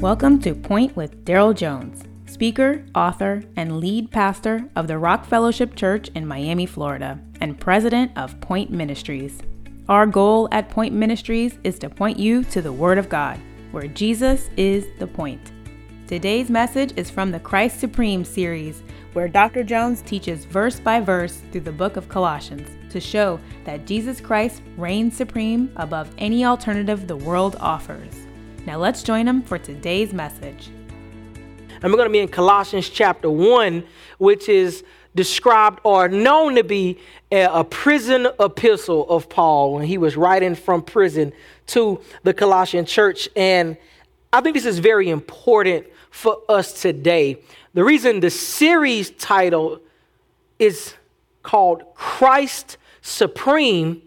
Welcome to Point with Daryl Jones, speaker, author, and lead pastor of the Rock Fellowship Church in Miami, Florida, and president of Point Ministries. Our goal at Point Ministries is to point you to the Word of God, where Jesus is the point. Today's message is from the Christ Supreme series, where Dr. Jones teaches verse by verse through the book of Colossians to show that Jesus Christ reigns supreme above any alternative the world offers. Now let's join him for today's message. And we're going to be in Colossians chapter 1, which is described or known to be a, prison epistle of Paul when he was writing from prison to the Colossian church. And I think this is very important for us today. The reason the series title is called Christ Supreme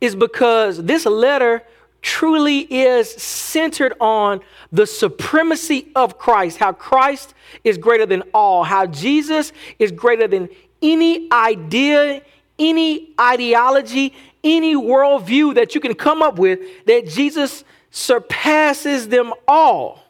is because this letter truly is centered on the supremacy of Christ, how Christ is greater than all, how Jesus is greater than any idea, any ideology, any worldview that you can come up with, that Jesus surpasses them all.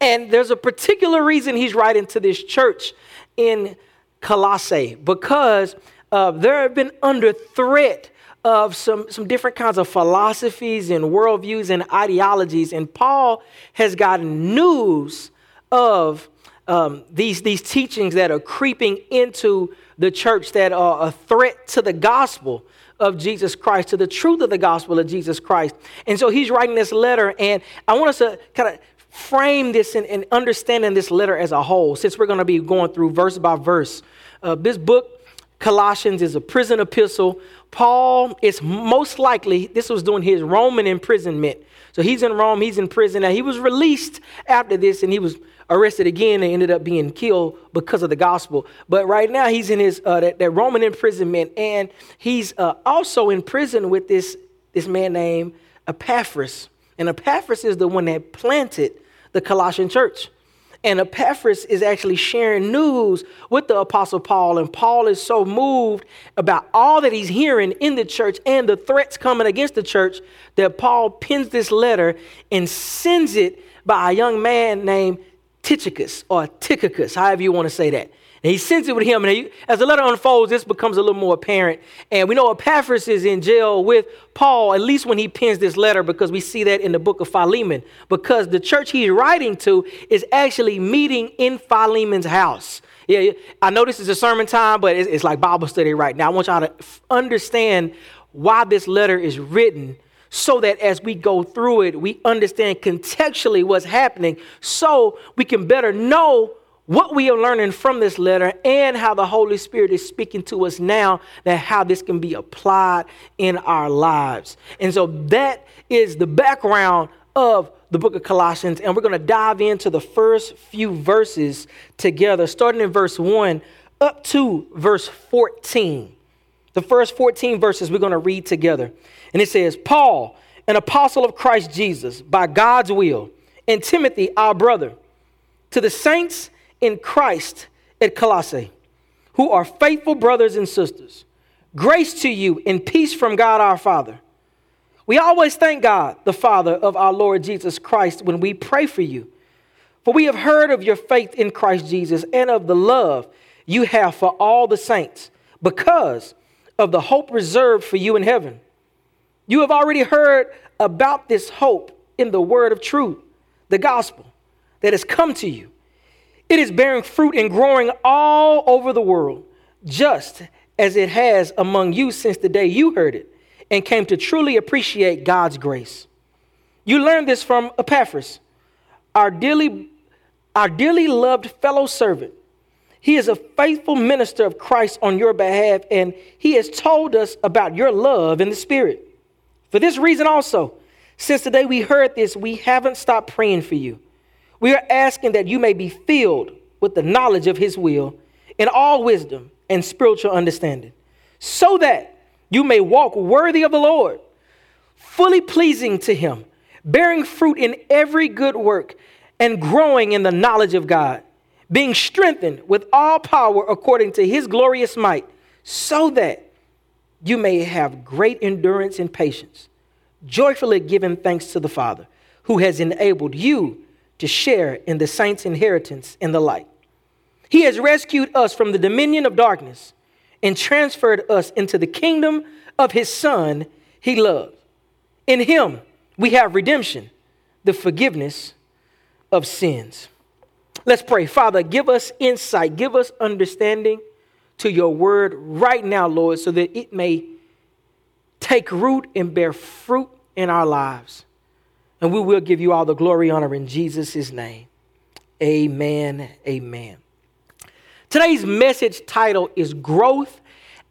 And there's a particular reason he's writing to this church in Colossae because uh, they have been under threat of some, some different kinds of philosophies and worldviews and ideologies. And Paul has gotten news of um, these, these teachings that are creeping into the church that are a threat to the gospel of Jesus Christ, to the truth of the gospel of Jesus Christ. And so he's writing this letter, and I want us to kind of frame this and, and understanding this letter as a whole, since we're going to be going through verse by verse. Uh, this book Colossians is a prison epistle. Paul is most likely, this was during his Roman imprisonment. So he's in Rome, he's in prison. Now he was released after this and he was arrested again and ended up being killed because of the gospel. But right now he's in his uh, that, that, Roman imprisonment and he's uh, also in prison with this, this man named Epaphras. And Epaphras is the one that planted the Colossian church. And Epaphras is actually sharing news with the Apostle Paul. And Paul is so moved about all that he's hearing in the church and the threats coming against the church that Paul pens this letter and sends it by a young man named Tychicus or Tychicus, however you want to say that. And he sends it with him. And he, as the letter unfolds, this becomes a little more apparent. And we know Epaphras is in jail with Paul, at least when he pens this letter, because we see that in the book of Philemon. Because the church he's writing to is actually meeting in Philemon's house. Yeah, I know this is a sermon time, but it's, it's like Bible study right now. I want y'all to understand why this letter is written so that as we go through it, we understand contextually what's happening so we can better know what we are learning from this letter and how the Holy Spirit is speaking to us now, that how this can be applied in our lives. And so that is the background of the book of Colossians, and we're going to dive into the first few verses together, starting in verse 1 up to verse 14. The first 14 verses we're going to read together. And it says, Paul, an apostle of Christ Jesus, by God's will, and Timothy, our brother, to the saints in Christ at Colossae, who are faithful brothers and sisters. Grace to you and peace from God our Father. We always thank God, the Father of our Lord Jesus Christ, when we pray for you. For we have heard of your faith in Christ Jesus and of the love you have for all the saints because of the hope reserved for you in heaven. You have already heard about this hope in the word of truth, the gospel that has come to you it is bearing fruit and growing all over the world, just as it has among you since the day you heard it and came to truly appreciate God's grace. You learned this from Epaphras, our dearly, our dearly loved fellow servant. He is a faithful minister of Christ on your behalf, and he has told us about your love in the Spirit. For this reason also, since the day we heard this, we haven't stopped praying for you. We are asking that you may be filled with the knowledge of his will in all wisdom and spiritual understanding, so that you may walk worthy of the Lord, fully pleasing to him, bearing fruit in every good work and growing in the knowledge of God, being strengthened with all power according to his glorious might, so that you may have great endurance and patience, joyfully giving thanks to the Father who has enabled you to share in the saints' inheritance in the light. He has rescued us from the dominion of darkness and transferred us into the kingdom of his Son he loved. In him we have redemption, the forgiveness of sins. Let's pray. Father, give us insight, give us understanding to your word right now, Lord, so that it may take root and bear fruit in our lives. And we will give you all the glory, honor in Jesus' name. Amen. Amen. Today's message title is Growth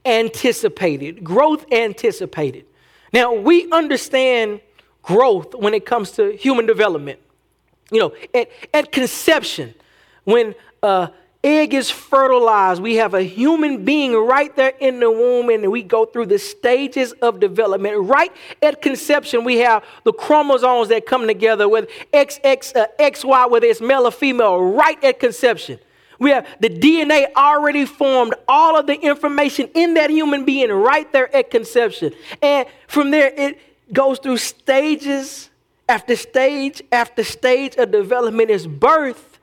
Anticipated. Growth Anticipated. Now, we understand growth when it comes to human development. You know, at, at conception, when uh, egg is fertilized, we have a human being right there in the womb, and we go through the stages of development. Right at conception, we have the chromosomes that come together with XX, uh, XY, whether it's male or female, right at conception. We have the DNA already formed, all of the information in that human being right there at conception. And from there, it goes through stages after stage after stage of development is birth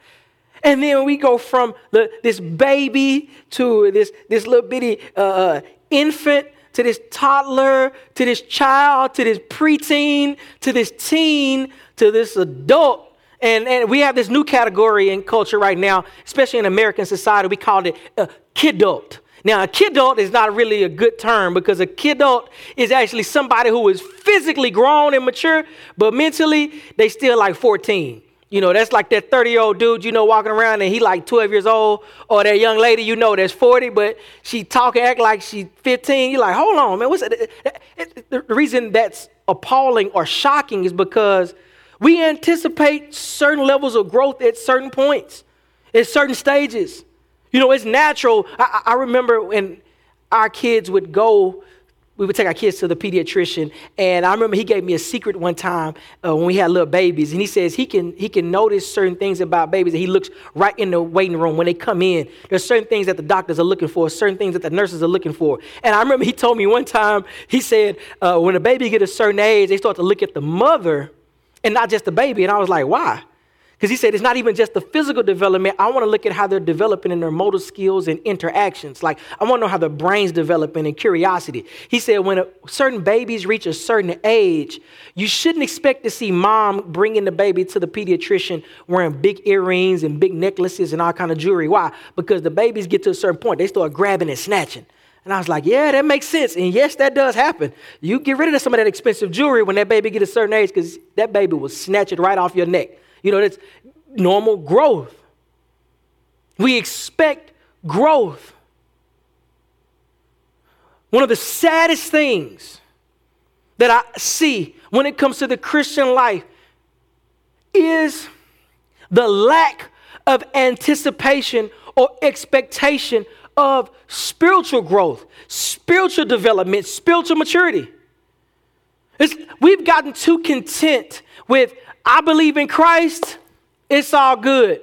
and then we go from the, this baby to this, this little bitty uh, uh, infant to this toddler to this child to this preteen to this teen to this adult. And, and we have this new category in culture right now, especially in American society. We call it a kidult. Now, a kidult is not really a good term because a kidult is actually somebody who is physically grown and mature, but mentally they still like 14. You know, that's like that 30 year old dude, you know, walking around and he like 12 years old, or that young lady, you know, that's 40, but she talk and act like she's 15. You're like, hold on, man, what's? The reason that's appalling or shocking is because we anticipate certain levels of growth at certain points, at certain stages. You know, it's natural. I, I remember when our kids would go we would take our kids to the pediatrician. And i remember he gave me a secret one time uh, when we had little babies. And he says he can he can notice certain things about babies and he looks right in the waiting room when they come in. There's certain things that the doctors are looking for certain things that the nurses are looking for. And i remember he told me one time he said uh, when a baby get a certain age they start to look at the mother and not just the baby. And i was like why because he said it's not even just the physical development. I want to look at how they're developing in their motor skills and interactions. Like, I want to know how their brain's developing and curiosity. He said when a, certain babies reach a certain age, you shouldn't expect to see mom bringing the baby to the pediatrician wearing big earrings and big necklaces and all kind of jewelry. Why? Because the babies get to a certain point, they start grabbing and snatching. And I was like, yeah, that makes sense. And yes, that does happen. You get rid of some of that expensive jewelry when that baby get a certain age because that baby will snatch it right off your neck. You know, that's normal growth. We expect growth. One of the saddest things that I see when it comes to the Christian life is the lack of anticipation or expectation of spiritual growth, spiritual development, spiritual maturity. It's, we've gotten too content with I believe in Christ, it's all good.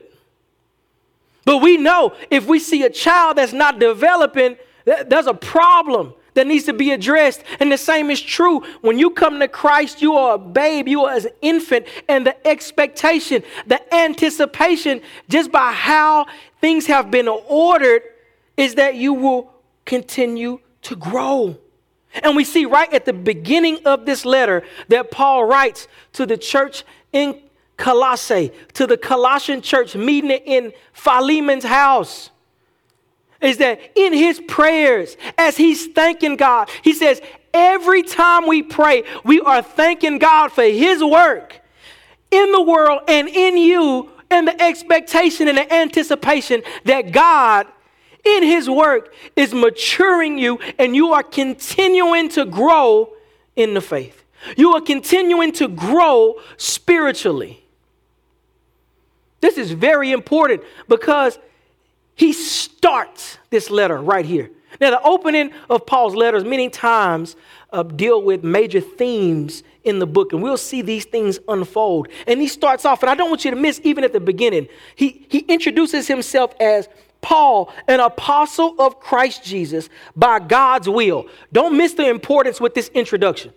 But we know if we see a child that's not developing, there's a problem that needs to be addressed. And the same is true when you come to Christ, you are a babe, you are an infant, and the expectation, the anticipation, just by how things have been ordered, is that you will continue to grow. And we see right at the beginning of this letter that Paul writes to the church in Colossae, to the Colossian church meeting in Philemon's house, is that in his prayers, as he's thanking God, he says, every time we pray, we are thanking God for his work in the world and in you, and the expectation and the anticipation that God in his work is maturing you and you are continuing to grow in the faith. You are continuing to grow spiritually. This is very important because he starts this letter right here. Now, the opening of Paul's letters many times uh, deal with major themes in the book, and we'll see these things unfold. And he starts off, and I don't want you to miss even at the beginning, he, he introduces himself as Paul, an apostle of Christ Jesus by God's will. Don't miss the importance with this introduction.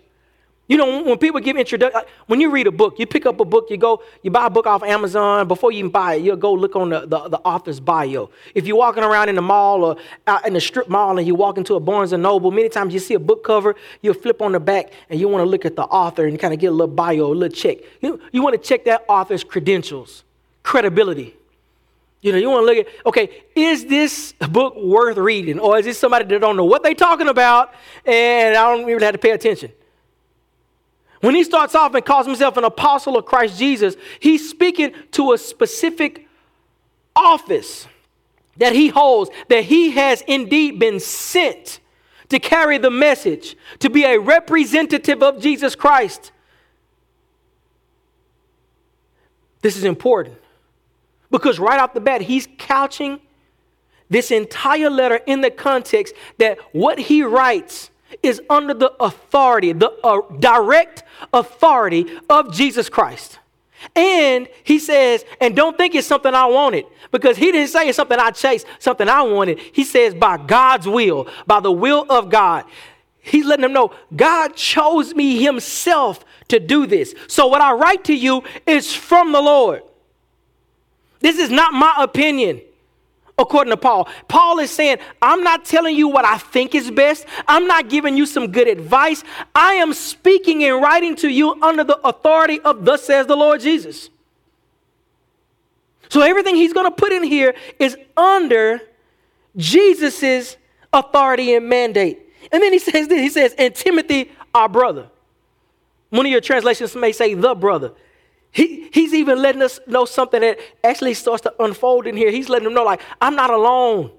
You know, when people give introduction, uh, when you read a book, you pick up a book, you go, you buy a book off Amazon. Before you even buy it, you'll go look on the, the, the author's bio. If you're walking around in the mall or out in the strip mall and you walk into a Barnes and Noble, many times you see a book cover, you'll flip on the back and you want to look at the author and kind of get a little bio, a little check. You, you want to check that author's credentials, credibility. You know, you want to look at, okay, is this book worth reading? Or is this somebody that don't know what they're talking about and I don't even have to pay attention? When he starts off and calls himself an apostle of Christ Jesus, he's speaking to a specific office that he holds, that he has indeed been sent to carry the message, to be a representative of Jesus Christ. This is important because right off the bat, he's couching this entire letter in the context that what he writes is under the authority, the uh, direct authority of Jesus Christ. And he says, and don't think it's something I wanted, because he didn't say it's something I chased, something I wanted. He says, by God's will, by the will of God. He's letting them know God chose me himself to do this. So what I write to you is from the Lord. This is not my opinion according to Paul. Paul is saying, I'm not telling you what I think is best. I'm not giving you some good advice. I am speaking and writing to you under the authority of thus says the Lord Jesus. So everything he's going to put in here is under Jesus's authority and mandate. And then he says this, he says, and Timothy, our brother. One of your translations may say the brother. He, he's even letting us know something that actually starts to unfold in here. He's letting them know, like, I'm not alone.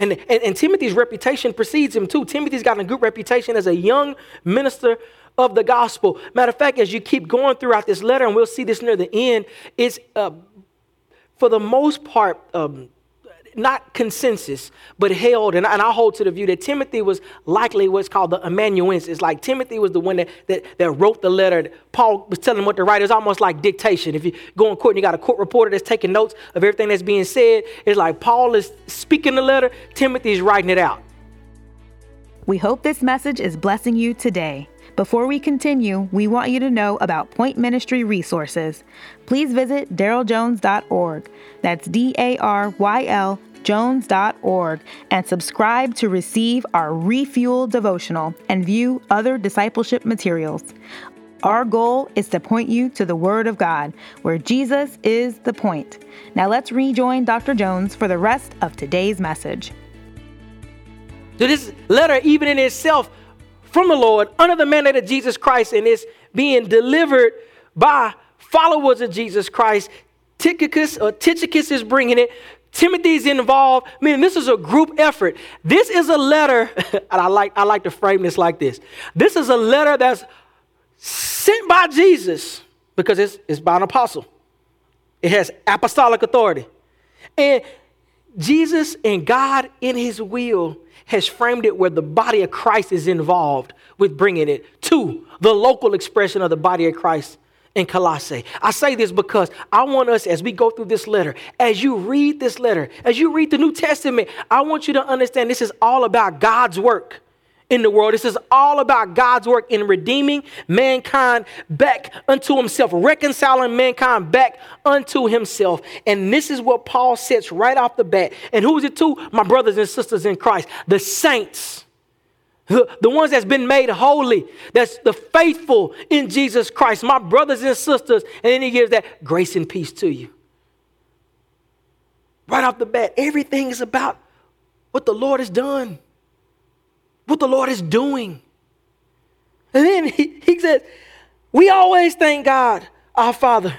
And, and, and Timothy's reputation precedes him too. Timothy's got a good reputation as a young minister of the gospel. Matter of fact, as you keep going throughout this letter, and we'll see this near the end, it's uh, for the most part um, not consensus, but held, and, and I hold to the view that Timothy was likely what's called the amanuensis. Like Timothy was the one that, that, that wrote the letter. Paul was telling him what to write. It's almost like dictation. If you go in court and you got a court reporter that's taking notes of everything that's being said, it's like Paul is speaking the letter, Timothy's writing it out. We hope this message is blessing you today. Before we continue, we want you to know about Point Ministry resources. Please visit daryljones.org. That's D A R Y L jones.org and subscribe to receive our Refuel devotional and view other discipleship materials. Our goal is to point you to the Word of God, where Jesus is the point. Now let's rejoin Dr. Jones for the rest of today's message. So, this letter, even in itself, from the Lord under the mandate of Jesus Christ and is being delivered by followers of Jesus Christ. Tychicus or Tychicus is bringing it. Timothy's involved. I mean, this is a group effort. This is a letter, and I like, I like to frame this like this. This is a letter that's sent by Jesus because it's, it's by an apostle. It has apostolic authority. And Jesus and God in his will has framed it where the body of Christ is involved with bringing it to the local expression of the body of Christ in Colossae. I say this because I want us, as we go through this letter, as you read this letter, as you read the New Testament, I want you to understand this is all about God's work in the world. This is all about God's work in redeeming mankind back unto himself, reconciling mankind back unto himself. And this is what Paul sets right off the bat. And who is it to? My brothers and sisters in Christ, the saints. The, the ones that's been made holy, that's the faithful in Jesus Christ, my brothers and sisters, and then he gives that grace and peace to you. Right off the bat, everything is about what the Lord has done what the Lord is doing. And then he, he says, We always thank God, our Father.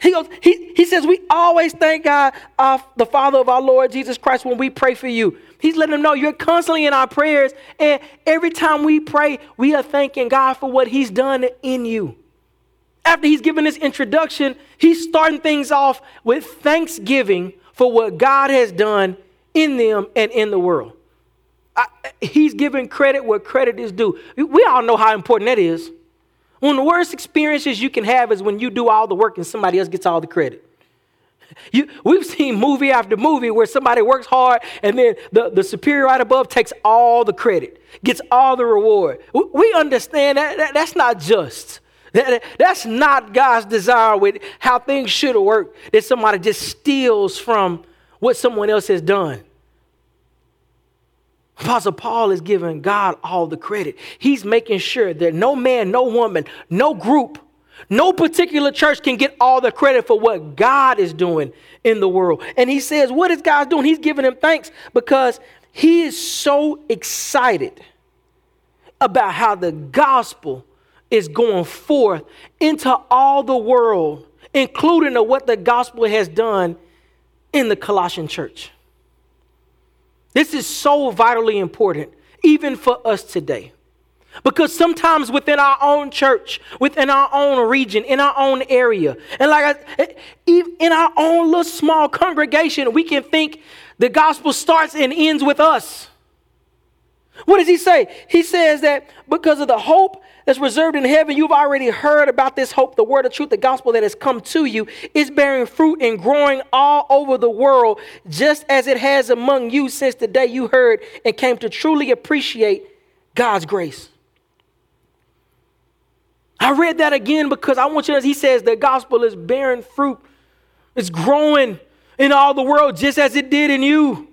He goes, he, he says, We always thank God, our, the Father of our Lord Jesus Christ, when we pray for you. He's letting them know you're constantly in our prayers. And every time we pray, we are thanking God for what He's done in you. After He's given this introduction, He's starting things off with thanksgiving for what God has done in them and in the world. He's giving credit where credit is due. We all know how important that is. One of the worst experiences you can have is when you do all the work and somebody else gets all the credit. You, we've seen movie after movie where somebody works hard and then the, the superior right above takes all the credit, gets all the reward. We understand that, that that's not just. That, that's not God's desire with how things should worked, that somebody just steals from what someone else has done. Apostle Paul is giving God all the credit. He's making sure that no man, no woman, no group, no particular church can get all the credit for what God is doing in the world. And he says, What is God doing? He's giving him thanks because he is so excited about how the gospel is going forth into all the world, including what the gospel has done in the Colossian church. This is so vitally important, even for us today. Because sometimes within our own church, within our own region, in our own area, and like I, eh, in our own little small congregation, we can think the gospel starts and ends with us. What does he say? He says that because of the hope that's reserved in heaven, you've already heard about this hope, the word of truth, the gospel that has come to you, is bearing fruit and growing all over the world, just as it has among you since the day you heard and came to truly appreciate God's grace. I read that again because I want you to, he says the gospel is bearing fruit, it's growing in all the world just as it did in you.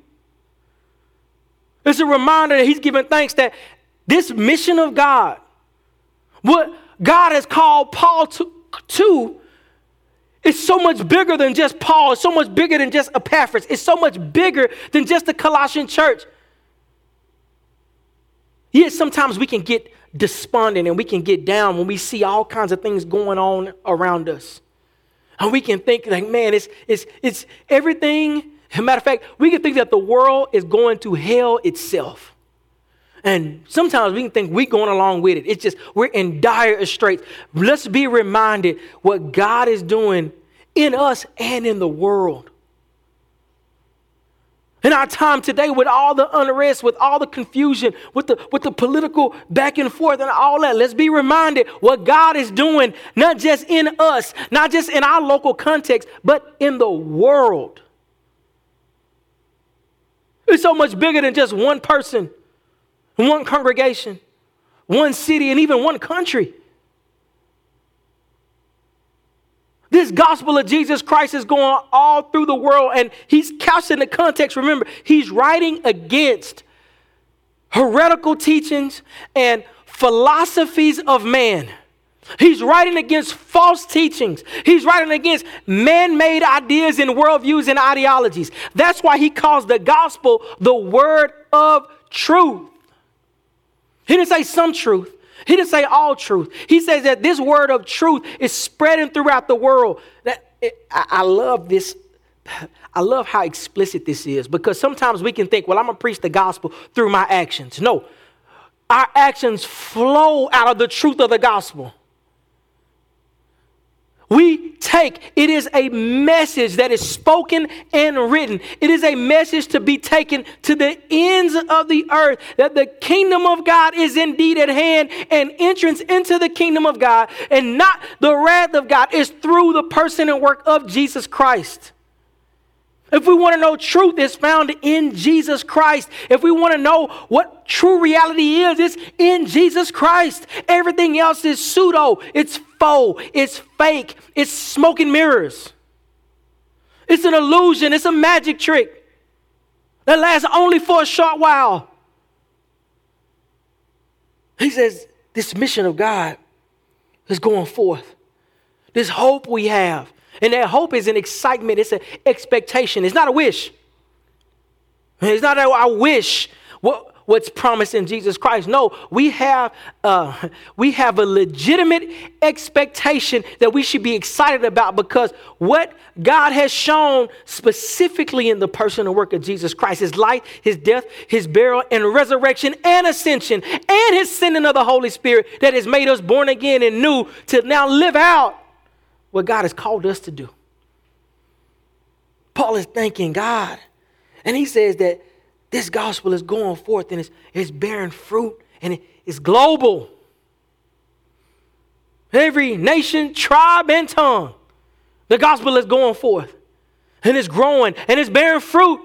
It's a reminder that he's giving thanks that this mission of God, what God has called Paul to, to is so much bigger than just Paul. It's so much bigger than just Epaphras. It's so much bigger than just the Colossian church. Yet sometimes we can get despondent and we can get down when we see all kinds of things going on around us. And we can think like, man, it's, it's, it's everything. Matter of fact, we can think that the world is going to hell itself. And sometimes we can think we're going along with it. It's just we're in dire straits. Let's be reminded what God is doing in us and in the world. In our time today, with all the unrest, with all the confusion, with the, with the political back and forth and all that, let's be reminded what God is doing, not just in us, not just in our local context, but in the world. It's so much bigger than just one person one congregation, one city, and even one country. This gospel of Jesus Christ is going all through the world, and he's couched in the context. Remember, he's writing against heretical teachings and philosophies of man. He's writing against false teachings. He's writing against man made ideas and worldviews and ideologies. That's why he calls the gospel the word of truth. He didn't say some truth. He didn't say all truth. He says that this word of truth is spreading throughout the world. That, I, I love this. I love how explicit this is because sometimes we can think, well, I'm going to preach the gospel through my actions. No, our actions flow out of the truth of the gospel we take. It is a message that is spoken and written. It is a message to be taken to the ends of the earth that the kingdom of God is indeed at hand and entrance into the kingdom of God and not the wrath of God is through the person and work of Jesus Christ. If we want to know truth, it's found in Jesus Christ. If we want to know what true reality is, it's in Jesus Christ. Everything else is pseudo, it's faux, it's fake, it's smoke and mirrors. It's an illusion, it's a magic trick that lasts only for a short while. He says, This mission of God is going forth. This hope we have and that hope is an excitement, it's an expectation. It's not a wish. It's not a, I wish what, what's promised in Jesus Christ. No, we have, uh, we have a legitimate expectation that we should be excited about because what God has shown specifically in the person and work of Jesus Christ, his life, his death, his burial, and resurrection, and ascension, and his sending of the Holy Spirit that has made us born again and new to now live out what God has called us to do. Paul is thanking God. And he says that this gospel is going forth and it's, it's bearing fruit and it's global. Every nation, tribe, and tongue, the gospel is going forth. and it's growing and it's bearing fruit,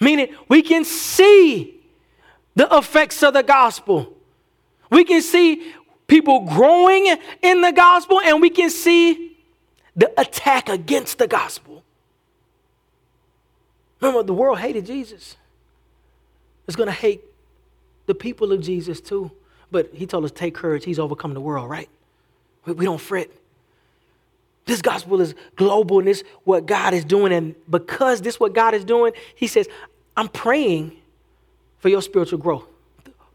meaning we can see the effects of the gospel. We can see people growing in the gospel and we can see the attack against the gospel. Remember, the world hated Jesus. It's going to hate the people of Jesus too. But he told us, take courage. He's overcome the world, right? We, we don't fret. This gospel is global and this what God is doing. And because this what God is doing, he says, I'm praying for your spiritual growth.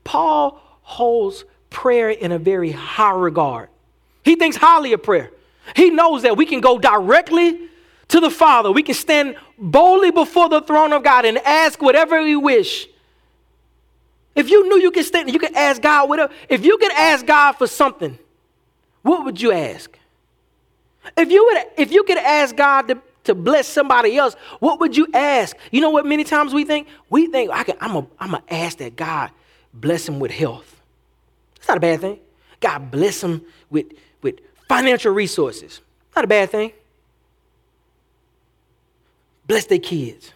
Paul holds prayer in a very high regard. He thinks highly of prayer. He knows that we can go directly to the Father. We can stand boldly before the throne of God and ask whatever we wish. If you knew you could stand, you could ask God whatever. If you could ask God for something, what would you ask? If you would, if you could ask God to, to bless somebody else, what would you ask? You know what? Many times we think we think I can, I'm a, I'm gonna ask that God bless him with health. It's not a bad thing. God bless him with with financial resources. Not a bad thing. Bless their kids.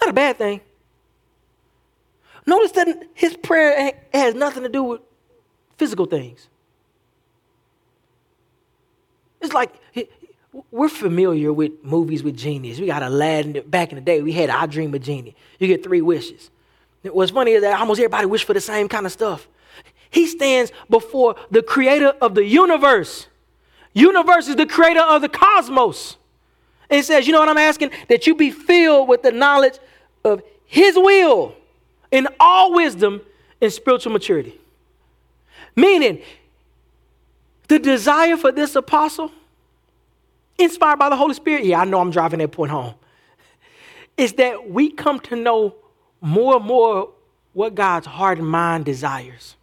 Not a bad thing. Notice that his prayer has nothing to do with physical things. It's like we're familiar with movies with genies. We got Aladdin. Back in the day, we had I Dream of Jeannie. You get three wishes. What's funny is that almost everybody wish for the same kind of stuff. He stands before the creator of the universe. Universe is the creator of the cosmos. And he says, You know what I'm asking? That you be filled with the knowledge of his will in all wisdom and spiritual maturity. Meaning, the desire for this apostle, inspired by the Holy Spirit, yeah, I know I'm driving that point home, is that we come to know more and more what God's heart and mind desires,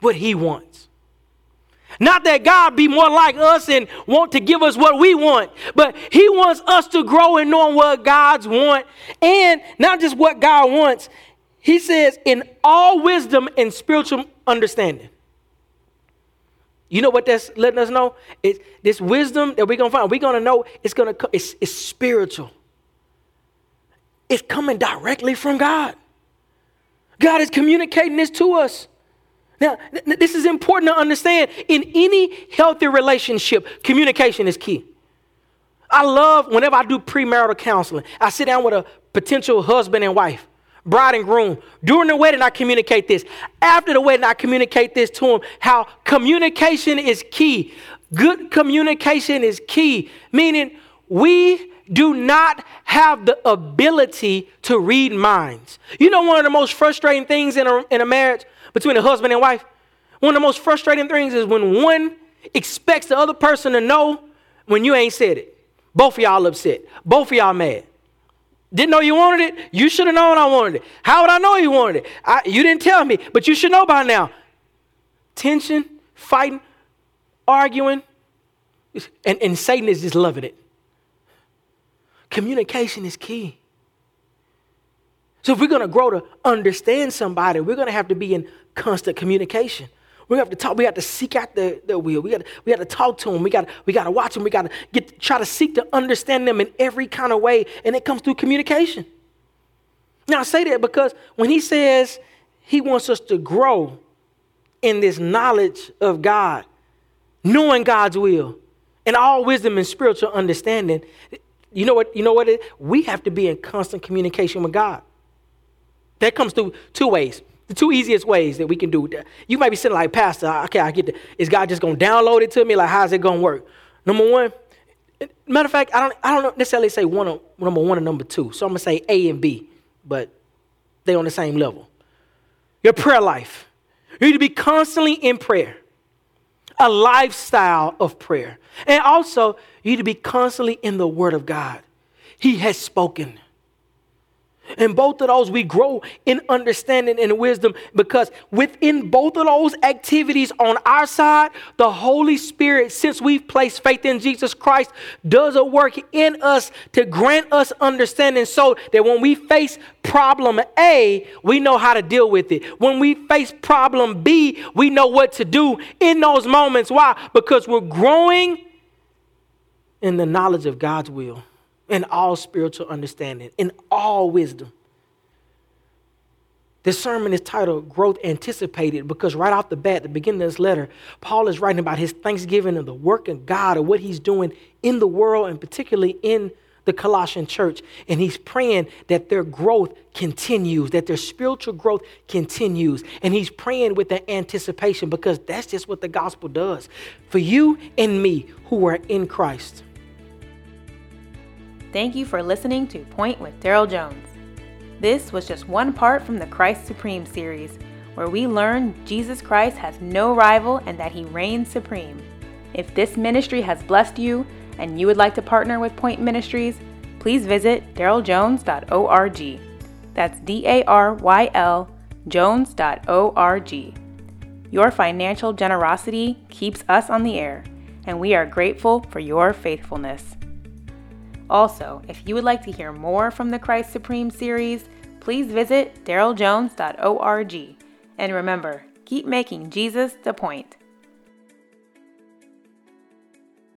what He wants. Not that God be more like us and want to give us what we want, but He wants us to grow in knowing what God's want and not just what God wants. He says, in all wisdom and spiritual understanding. You know what that's letting us know? It's this wisdom that we're gonna find. We're gonna know it's gonna it's, it's spiritual. It's coming directly from God. God is communicating this to us. Now, th- this is important to understand. In any healthy relationship, communication is key. I love whenever I do premarital counseling, I sit down with a potential husband and wife bride and groom. During the wedding, I communicate this. After the wedding, I communicate this to them how communication is key. Good communication is key, meaning we do not have the ability to read minds. You know, one of the most frustrating things in a, in a marriage between a husband and wife? One of the most frustrating things is when one expects the other person to know when you ain't said it. Both of y'all upset. Both of y'all mad. Didn't know you wanted it. You should have known I wanted it. How would I know you wanted it? I, you didn't tell me, but you should know by now. Tension, fighting, arguing, and, and Satan is just loving it. Communication is key. So if we're going to grow to understand somebody, we're going to have to be in constant communication. We have to talk. We have to seek out the, the will. We got we got to talk to them. We got we got to watch them. We got to get try to seek to understand them in every kind of way, and it comes through communication. Now I say that because when he says he wants us to grow in this knowledge of God, knowing God's will, and all wisdom and spiritual understanding, you know what? You know what? It, we have to be in constant communication with God. That comes through two ways. The two easiest ways that we can do that. You might be sitting like, Pastor, okay, I get it. Is God just to download it to me? Like, how's it to work? Number one, matter of fact, I don't, I don't necessarily say one, number one and number two. So I'm to say A and B, but they're on the same level. Your prayer life. You need to be constantly in prayer, a lifestyle of prayer. And also, you need to be constantly in the Word of God. He has spoken. In both of those, we grow in understanding and wisdom because within both of those activities on our side, the Holy Spirit, since we've placed faith in Jesus Christ, does a work in us to grant us understanding so that when we face problem A, we know how to deal with it. When we face problem B, we know what to do in those moments. Why? Because we're growing in the knowledge of God's will, in all spiritual understanding, in all wisdom. This sermon is titled Growth Anticipated because right off the bat, the beginning of this letter, Paul is writing about his thanksgiving and the work of God and what he's doing in the world and particularly in the Colossian church. And he's praying that their growth continues, that their spiritual growth continues. And he's praying with the anticipation because that's just what the gospel does for you and me who are in Christ. Thank you for listening to Point with Daryl Jones. This was just one part from the Christ Supreme series, where we learn Jesus Christ has no rival and that he reigns supreme. If this ministry has blessed you and you would like to partner with Point Ministries, please visit daryljones.org. That's D A R Y L Jones.org. Your financial generosity keeps us on the air, and we are grateful for your faithfulness. Also, if you would like to hear more from the Christ Supreme series, please visit daryljones.org. And remember, keep making Jesus the point.